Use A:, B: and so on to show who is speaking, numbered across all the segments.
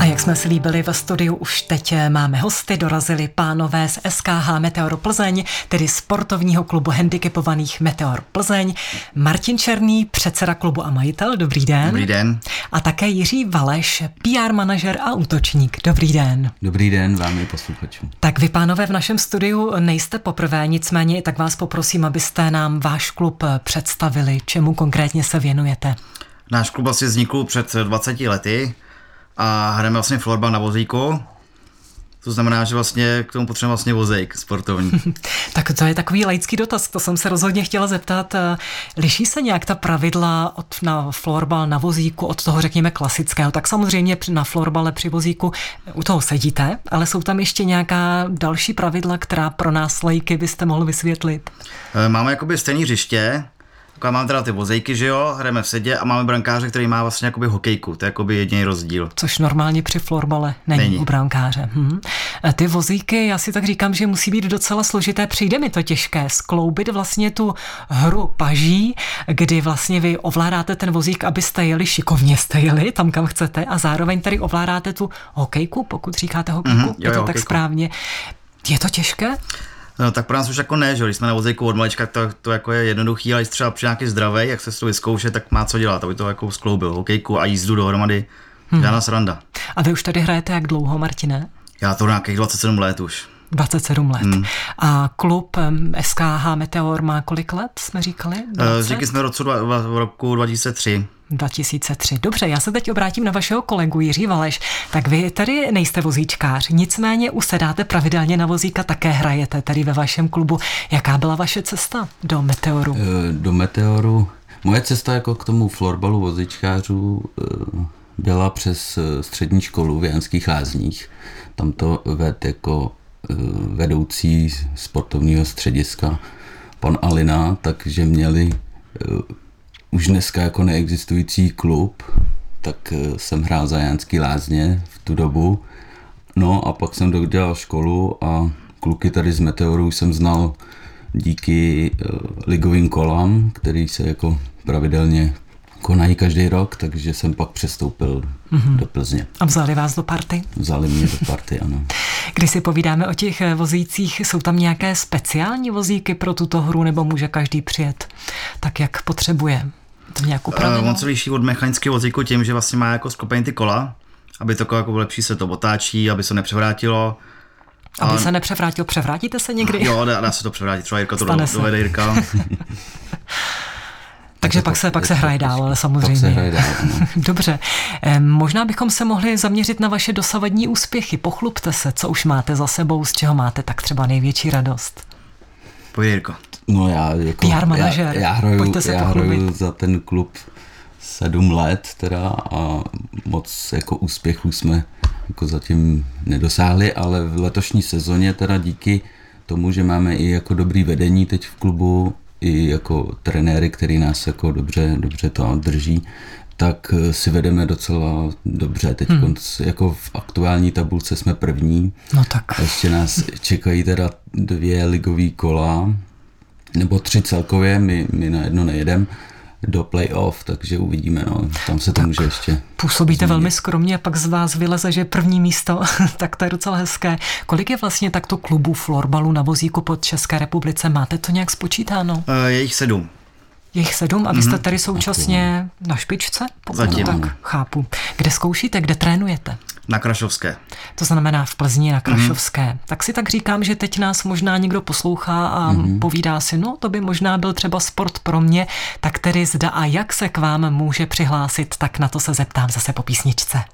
A: A jak jsme si líbili ve studiu, už teď máme hosty, dorazili pánové z SKH Meteor Plzeň, tedy sportovního klubu handicapovaných Meteor Plzeň, Martin Černý, předseda klubu a majitel, dobrý den.
B: Dobrý den.
A: A také Jiří Valeš, PR manažer a útočník, dobrý den.
C: Dobrý den vám i posluchačům.
A: Tak vy, pánové, v našem studiu nejste poprvé, nicméně tak vás poprosím, abyste nám váš klub představili, čemu konkrétně se věnujete.
B: Náš klub asi vznikl před 20 lety a hrajeme vlastně florbal na vozíku. To znamená, že vlastně k tomu potřebujeme vlastně vozejk sportovní.
A: tak to je takový laický dotaz, to jsem se rozhodně chtěla zeptat. Liší se nějak ta pravidla od, na florbal na vozíku od toho, řekněme, klasického? Tak samozřejmě na florbale při vozíku u toho sedíte, ale jsou tam ještě nějaká další pravidla, která pro nás lajky byste mohl vysvětlit?
B: Eh, máme jakoby stejný hřiště, mám teda ty vozejky, že jo, hrajeme v sedě a máme brankáře, který má vlastně jakoby hokejku, to je jakoby jediný rozdíl.
A: Což normálně při florbale není, není. u brankáře. Hm. Ty vozíky, já si tak říkám, že musí být docela složité, přijde mi to těžké skloubit vlastně tu hru paží, kdy vlastně vy ovládáte ten vozík, abyste jeli šikovně jste jeli tam, kam chcete a zároveň tady ovládáte tu hokejku, pokud říkáte hokejku, mm-hmm, jo, je to jo, tak hokejku. správně. Je to těžké?
B: No, tak pro nás už jako ne, že když jsme na vozejku od malička, to, to jako je jednoduchý, ale když třeba při nějaký zdravý, jak se to vyzkouše, tak má co dělat, aby to jako skloubil hokejku a jízdu dohromady. Hmm. Žádná sranda.
A: A vy už tady hrajete jak dlouho, Martine?
B: Já to nějakých 27 let už.
A: 27 let. Hmm. A klub SKH Meteor má kolik let, jsme říkali?
B: 20? Říkali jsme v roku 2003.
A: 2003. Dobře, já se teď obrátím na vašeho kolegu Jiří Valeš. Tak vy tady nejste vozíčkář, nicméně usedáte pravidelně na vozíka, také hrajete tady ve vašem klubu. Jaká byla vaše cesta do Meteoru?
C: Eh, do Meteoru? Moje cesta jako k tomu florbalu vozíčkářů eh, byla přes eh, střední školu v Janských lázních. Tam to ved jako vedoucí sportovního střediska pan Alina, takže měli už dneska jako neexistující klub, tak eh, jsem hrál za Janský lázně v tu dobu. No a pak jsem dodělal školu a kluky tady z Meteoru jsem znal díky eh, ligovým kolám, který se jako pravidelně konají každý rok, takže jsem pak přestoupil mm-hmm. do Plzně.
A: A vzali vás do party?
C: Vzali mě do party, ano.
A: Když si povídáme o těch eh, vozících, jsou tam nějaké speciální vozíky pro tuto hru, nebo může každý přijet tak, jak potřebuje? To nějak
B: Uh, on se liší od mechanického vozíku tím, že vlastně má jako sklopený ty kola, aby to jako lepší se to otáčí, aby se nepřevrátilo.
A: Aby a... se nepřevrátil, převrátíte se někdy?
B: Jo, dá, dá se to převrátit, třeba Jirka to do, dovede Jirka.
A: Takže pak se, pak se hraje dál, ale samozřejmě.
C: se hraje dál,
A: no. Dobře. Možná bychom se mohli zaměřit na vaše dosavadní úspěchy. Pochlupte se, co už máte za sebou, z čeho máte tak třeba největší radost.
B: Pojď, Jirko.
C: No já jako...
A: PR manažer.
C: Já, já hraju, já hraju za ten klub sedm let teda a moc jako úspěchů jsme jako zatím nedosáhli, ale v letošní sezóně teda díky tomu, že máme i jako dobrý vedení teď v klubu, i jako trenéry, který nás jako dobře, dobře to drží, tak si vedeme docela dobře. Teď hmm. jako v aktuální tabulce jsme první.
A: No tak.
C: A ještě nás čekají teda dvě ligové kola, nebo tři celkově, my, my na jedno nejedem do playoff, takže uvidíme, no, tam se to tak může ještě
A: Působíte změnit. velmi skromně a pak z vás vyleze, že první místo, tak to je docela hezké. Kolik je vlastně takto klubů florbalu na vozíku pod České republice? Máte to nějak spočítáno?
B: Uh, je jich sedm.
A: Je jich sedm a vy jste mhm. tady současně na špičce?
B: Zatím.
A: Tak chápu. Kde zkoušíte, kde trénujete?
B: Na Krašovské.
A: To znamená v Plzni na Krašovské. Mm-hmm. Tak si tak říkám, že teď nás možná někdo poslouchá a mm-hmm. povídá si, no to by možná byl třeba sport pro mě, tak tedy zda a jak se k vám může přihlásit, tak na to se zeptám zase po písničce.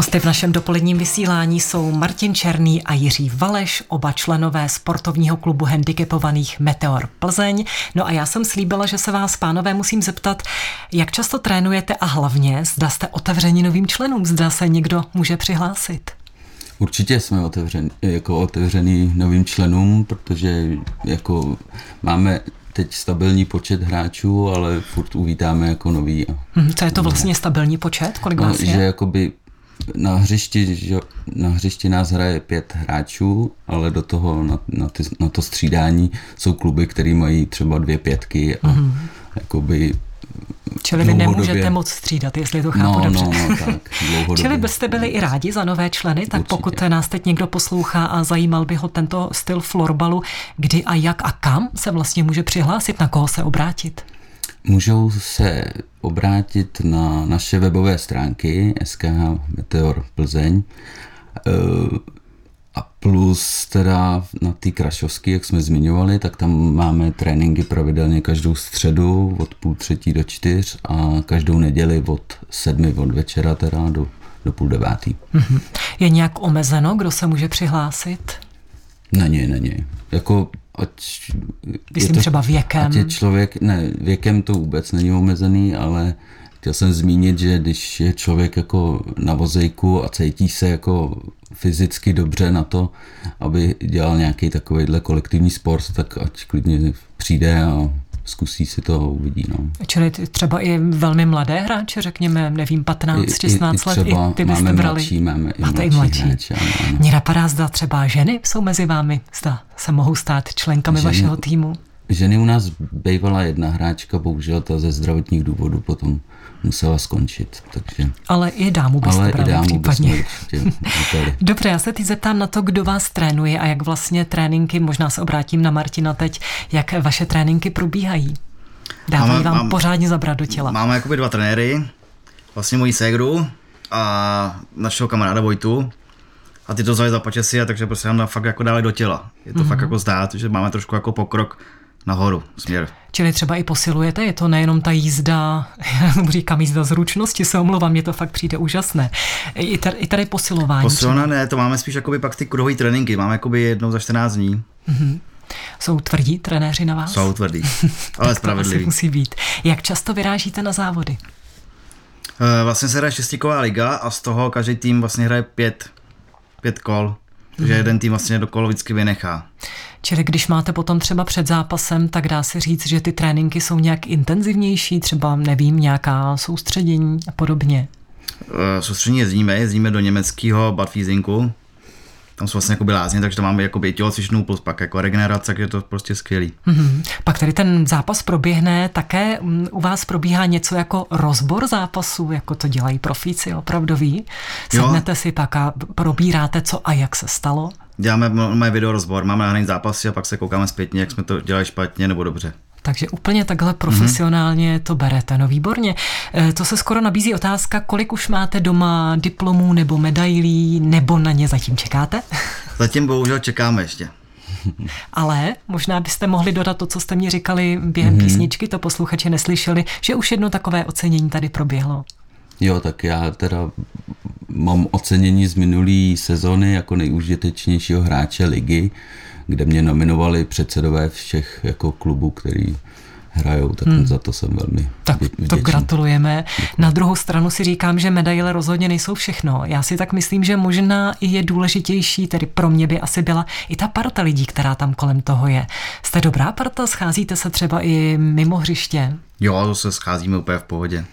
A: Hosty v našem dopoledním vysílání jsou Martin Černý a Jiří Valeš, oba členové sportovního klubu handicapovaných Meteor Plzeň. No a já jsem slíbila, že se vás, pánové, musím zeptat, jak často trénujete a hlavně, zda jste otevřeni novým členům, zda se někdo může přihlásit.
C: Určitě jsme otevřeni, jako otevřený novým členům, protože jako máme teď stabilní počet hráčů, ale furt uvítáme jako nový.
A: Hmm, co je to vlastně stabilní počet? Kolik
C: no,
A: vás je?
C: Že jakoby na hřišti, že, na hřišti nás hraje pět hráčů, ale do toho na, na, ty, na to střídání jsou kluby, které mají třeba dvě pětky a mm-hmm. jakoby
A: Čili vy nemůžete moc střídat, jestli to chápu
C: no,
A: dobře.
C: No, no, tak,
A: Čili byste byli i rádi za nové členy, tak Určitě. pokud nás teď někdo poslouchá a zajímal by ho tento styl florbalu, kdy a jak a kam se vlastně může přihlásit, na koho se obrátit?
C: Můžou se obrátit na naše webové stránky SKH Meteor Plzeň eh, a plus teda na té Krašovské, jak jsme zmiňovali, tak tam máme tréninky pravidelně každou středu od půl třetí do čtyř a každou neděli od sedmi od večera teda do, do půl devátý.
A: Mhm. Je nějak omezeno, kdo se může přihlásit?
C: Není, není. Jako ať...
A: Myslím to, třeba věkem.
C: Ať je člověk, ne, věkem to vůbec není omezený, ale chtěl jsem zmínit, že když je člověk jako na vozejku a cítí se jako fyzicky dobře na to, aby dělal nějaký takovýhle kolektivní sport, tak ať klidně přijde a zkusí si to a uvidí. No.
A: Čili třeba i velmi mladé hráče, řekněme, nevím, 15, I, 16 i, i let, i ty byste brali.
C: Mladší, máme i
A: Máte
C: mladší,
A: i mladší.
C: Hráče, ano, ano.
A: Mně napadá, zda třeba ženy jsou mezi vámi, zda se mohou stát členkami ženy, vašeho týmu.
C: Ženy u nás bývala jedna hráčka, bohužel ta ze zdravotních důvodů potom musela skončit. Takže...
A: Ale i dámu byste
C: Ale
A: brali
C: i dámu
A: případně.
C: bychom
A: Dobře, já se teď zeptám na to, kdo vás trénuje a jak vlastně tréninky, možná se obrátím na Martina teď, jak vaše tréninky probíhají. Dávají
B: Máme-
A: vám
B: mám-
A: pořádně zabrat do těla.
B: Máme jakoby dva trenéry, vlastně moji ségru a našeho kamaráda Vojtu. A ty to vzali za a takže prostě nám fakt jako dali do těla. Je to mm-hmm. fakt jako zdát, že máme trošku jako pokrok nahoru směr.
A: Čili třeba i posilujete, je to nejenom ta jízda, já tomu říkám jízda zručnosti, se omlouvám, mně to fakt přijde úžasné. I tady, i tady posilování.
B: Ne, to máme spíš jakoby pak ty kruhové tréninky, máme jakoby jednou za 14 dní.
A: Jsou tvrdí trenéři na vás?
B: Jsou tvrdý, ale spravedlivý.
A: musí být. Jak často vyrážíte na závody?
B: Eh, Vlastně se hraje šestiková liga a z toho každý tým vlastně hraje pět, pět kol. Takže jeden tým vlastně do kol vždycky vynechá.
A: Čili když máte potom třeba před zápasem, tak dá se říct, že ty tréninky jsou nějak intenzivnější, třeba nevím, nějaká soustředění a podobně.
B: Eh, Soustřední jezdíme, jezdíme do německého Bad Wiesinku. Tam jsou vlastně jakoby lázně, takže to máme jakoby tělocvičnou plus pak jako regenerace, takže je to prostě skvělý.
A: Mhm. Pak tady ten zápas proběhne, také mm, u vás probíhá něco jako rozbor zápasu, jako to dělají profíci opravdoví.
B: Jo.
A: Sednete si pak a probíráte, co a jak se stalo.
B: Děláme mé video rozbor, máme nahraný zápasy a pak se koukáme zpětně, jak jsme to dělali špatně nebo dobře.
A: Takže úplně takhle profesionálně to berete, no výborně. E, To se skoro nabízí otázka, kolik už máte doma diplomů nebo medailí, nebo na ně zatím čekáte?
B: Zatím bohužel čekáme ještě.
A: Ale možná byste mohli dodat to, co jste mi říkali během
C: Mhm.
A: písničky, to posluchači neslyšeli, že už jedno takové ocenění tady proběhlo.
C: Jo, tak já teda mám ocenění z minulé sezony jako nejužitečnějšího hráče ligy, kde mě nominovali předsedové všech jako klubů, který hrajou, tak hmm. za to jsem velmi
A: Tak
C: vdě-
A: to
C: vděčný.
A: gratulujeme. Na druhou stranu si říkám, že medaile rozhodně nejsou všechno. Já si tak myslím, že možná i je důležitější, tedy pro mě by asi byla i ta parta lidí, která tam kolem toho je. Jste dobrá parta, scházíte se třeba i mimo hřiště.
B: Jo, to se scházíme úplně v pohodě.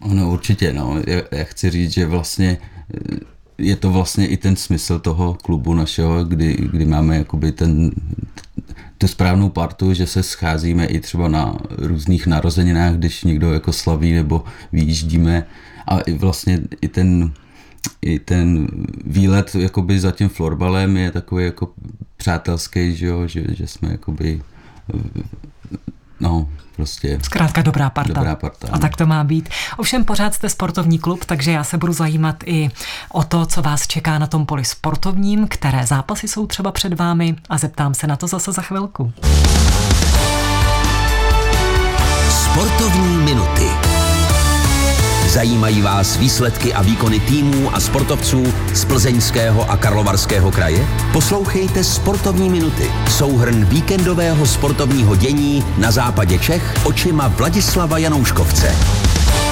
C: Ano, určitě, no. Já, já chci říct, že vlastně eh, je to vlastně i ten smysl toho klubu našeho, kdy, kdy máme jakoby ten, tu správnou partu, že se scházíme i třeba na různých narozeninách, když někdo jako slaví nebo vyjíždíme a i vlastně i ten i ten výlet jakoby za tím florbalem je takový jako přátelský, že, jo? Že, že jsme jakoby no, prostě
A: Zkrátka dobrá parta.
C: Dobrá parta,
A: A
C: ano.
A: tak to má být. Ovšem pořád jste sportovní klub, takže já se budu zajímat i o to, co vás čeká na tom poli sportovním, které zápasy jsou třeba před vámi a zeptám se na to zase za chvilku.
D: Sportovní minuty. Zajímají vás výsledky a výkony týmů a sportovců z Plzeňského a Karlovarského kraje? Poslouchejte Sportovní minuty. Souhrn víkendového sportovního dění na západě Čech očima Vladislava Janouškovce.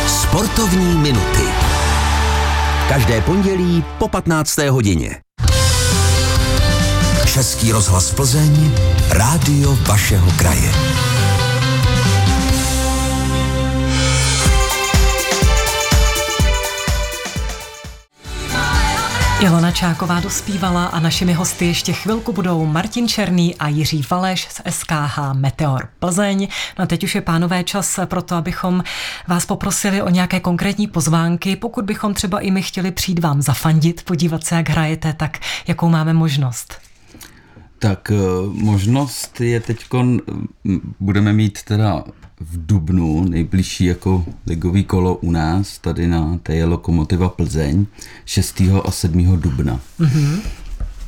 D: Sportovní minuty. Každé pondělí po 15. hodině. Český rozhlas Plzeň, rádio vašeho kraje.
A: Jana Čáková dospívala a našimi hosty ještě chvilku budou Martin Černý a Jiří Valeš z SKH Meteor Plzeň. No a teď už je pánové čas pro to, abychom vás poprosili o nějaké konkrétní pozvánky. Pokud bychom třeba i my chtěli přijít vám zafandit, podívat se, jak hrajete, tak jakou máme možnost?
C: Tak eh, možnost je teď, budeme mít teda v Dubnu, nejbližší jako ligový kolo u nás, tady na té je Lokomotiva Plzeň, 6. a 7. dubna. Mm-hmm.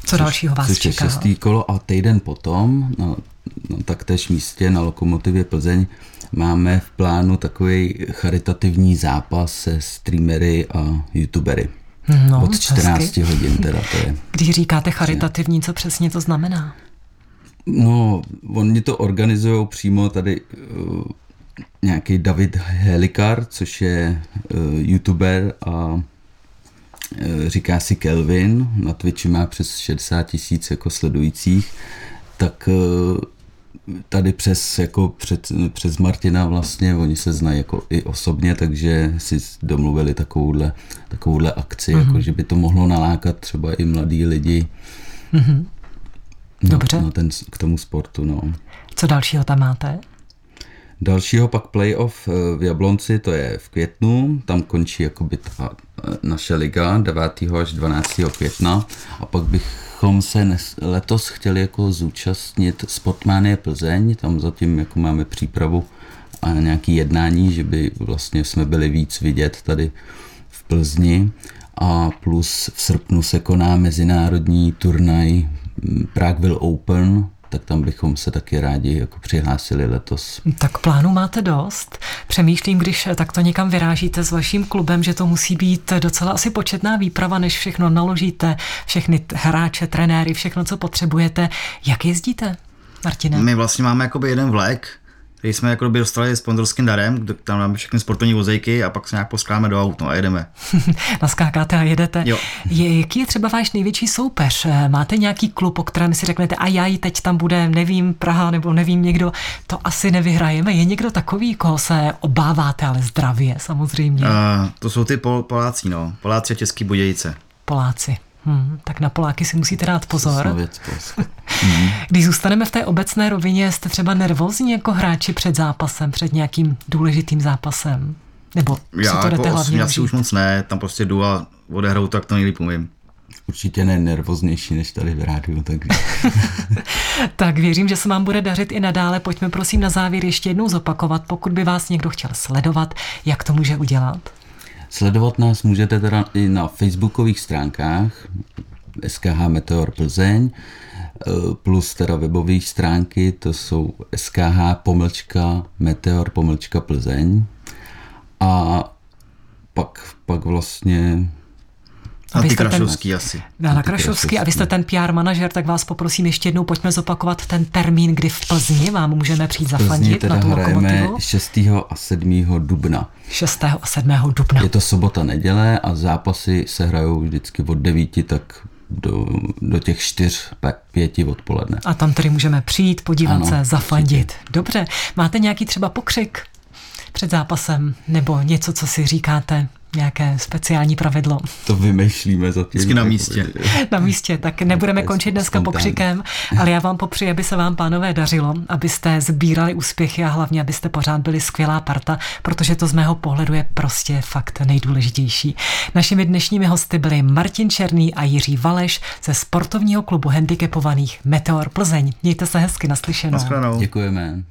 A: Co dalšího vás
C: což
A: čeká?
C: je šestý kolo a týden potom na, na taktéž místě na Lokomotivě Plzeň máme v plánu takový charitativní zápas se streamery a youtubery. No, Od 14 hezky. hodin teda to je.
A: Když říkáte charitativní, co přesně to znamená?
C: No, oni to organizují přímo tady uh, nějaký David Helikar, což je uh, youtuber a uh, říká si Kelvin, na Twitchi má přes 60 tisíc jako sledujících, tak uh, tady přes, jako před, přes Martina vlastně, oni se znají jako i osobně, takže si domluvili takovouhle, takovouhle akci, mm-hmm. jako že by to mohlo nalákat třeba i mladí lidi. Mm-hmm
A: Dobře.
C: Na, na ten, k tomu sportu. No.
A: Co dalšího tam máte?
C: Dalšího pak playoff eh, v Jablonci, to je v květnu, tam končí jakoby ta eh, naše liga 9. až 12. května a pak bychom se letos chtěli jako zúčastnit Sportmanie Plzeň, tam zatím jako máme přípravu a nějaký jednání, že by vlastně jsme byli víc vidět tady v Plzni a plus v srpnu se koná mezinárodní turnaj Prague Open, tak tam bychom se taky rádi jako přihlásili letos.
A: Tak plánu máte dost. Přemýšlím, když takto někam vyrážíte s vaším klubem, že to musí být docela asi početná výprava, než všechno naložíte, všechny hráče, trenéry, všechno, co potřebujete. Jak jezdíte, Martine?
B: My vlastně máme jakoby jeden vlek, který jsme jako dostali sponzorským darem, tam máme všechny sportovní vozejky a pak se nějak poskládáme do aut no, a jedeme.
A: Naskákáte a jedete.
B: Jo.
A: Je, jaký je třeba váš největší soupeř? Máte nějaký klub, o kterém si řeknete, a já teď tam bude, nevím, Praha nebo nevím někdo, to asi nevyhrajeme. Je někdo takový, koho se obáváte, ale zdravě samozřejmě? Uh,
B: to jsou ty pol, Poláci, no. Poláci a Český Budějice.
A: Poláci. Hmm, tak na Poláky si musíte dát pozor. hmm. Když zůstaneme v té obecné rovině, jste třeba nervózní jako hráči před zápasem, před nějakým důležitým zápasem? Nebo
B: já,
A: si to
B: jako
A: hlavně
B: Já si už moc ne, tam prostě jdu a odehrou tak to nejlíp umím.
C: Určitě ne nervoznější než tady v rádiu. Tak...
A: tak věřím, že se vám bude dařit i nadále. Pojďme prosím na závěr ještě jednou zopakovat, pokud by vás někdo chtěl sledovat, jak to může udělat.
C: Sledovat nás můžete teda i na facebookových stránkách SKH Meteor Plzeň, plus teda webové stránky, to jsou SKH pomlčka Meteor pomlčka Plzeň. A pak, pak vlastně
B: a ty Krašovský ten, asi.
A: Na Krašovský a vy jste ten PR manažer, tak vás poprosím ještě jednou, pojďme zopakovat ten termín, kdy v Plzni vám můžeme přijít zafandit
C: na tu lokomotivu. 6. a 7. dubna.
A: 6. a 7. dubna.
C: Je to sobota, neděle a zápasy se hrajou vždycky od 9, tak do, do těch 4, 5 odpoledne.
A: A tam tedy můžeme přijít, podívat ano, se, zafandit. Určitě. Dobře, máte nějaký třeba pokřik před zápasem nebo něco, co si říkáte? Nějaké speciální pravidlo.
C: To vymýšlíme za
B: tím. na místě.
A: na místě, tak nebudeme končit dneska pokřikem, ale já vám popřeji, aby se vám, pánové, dařilo, abyste sbírali úspěchy a hlavně, abyste pořád byli skvělá parta, protože to z mého pohledu je prostě fakt nejdůležitější. Našimi dnešními hosty byli Martin Černý a Jiří Valeš ze sportovního klubu handicapovaných Meteor Plzeň. Mějte se hezky naslyšenou.
C: Děkujeme.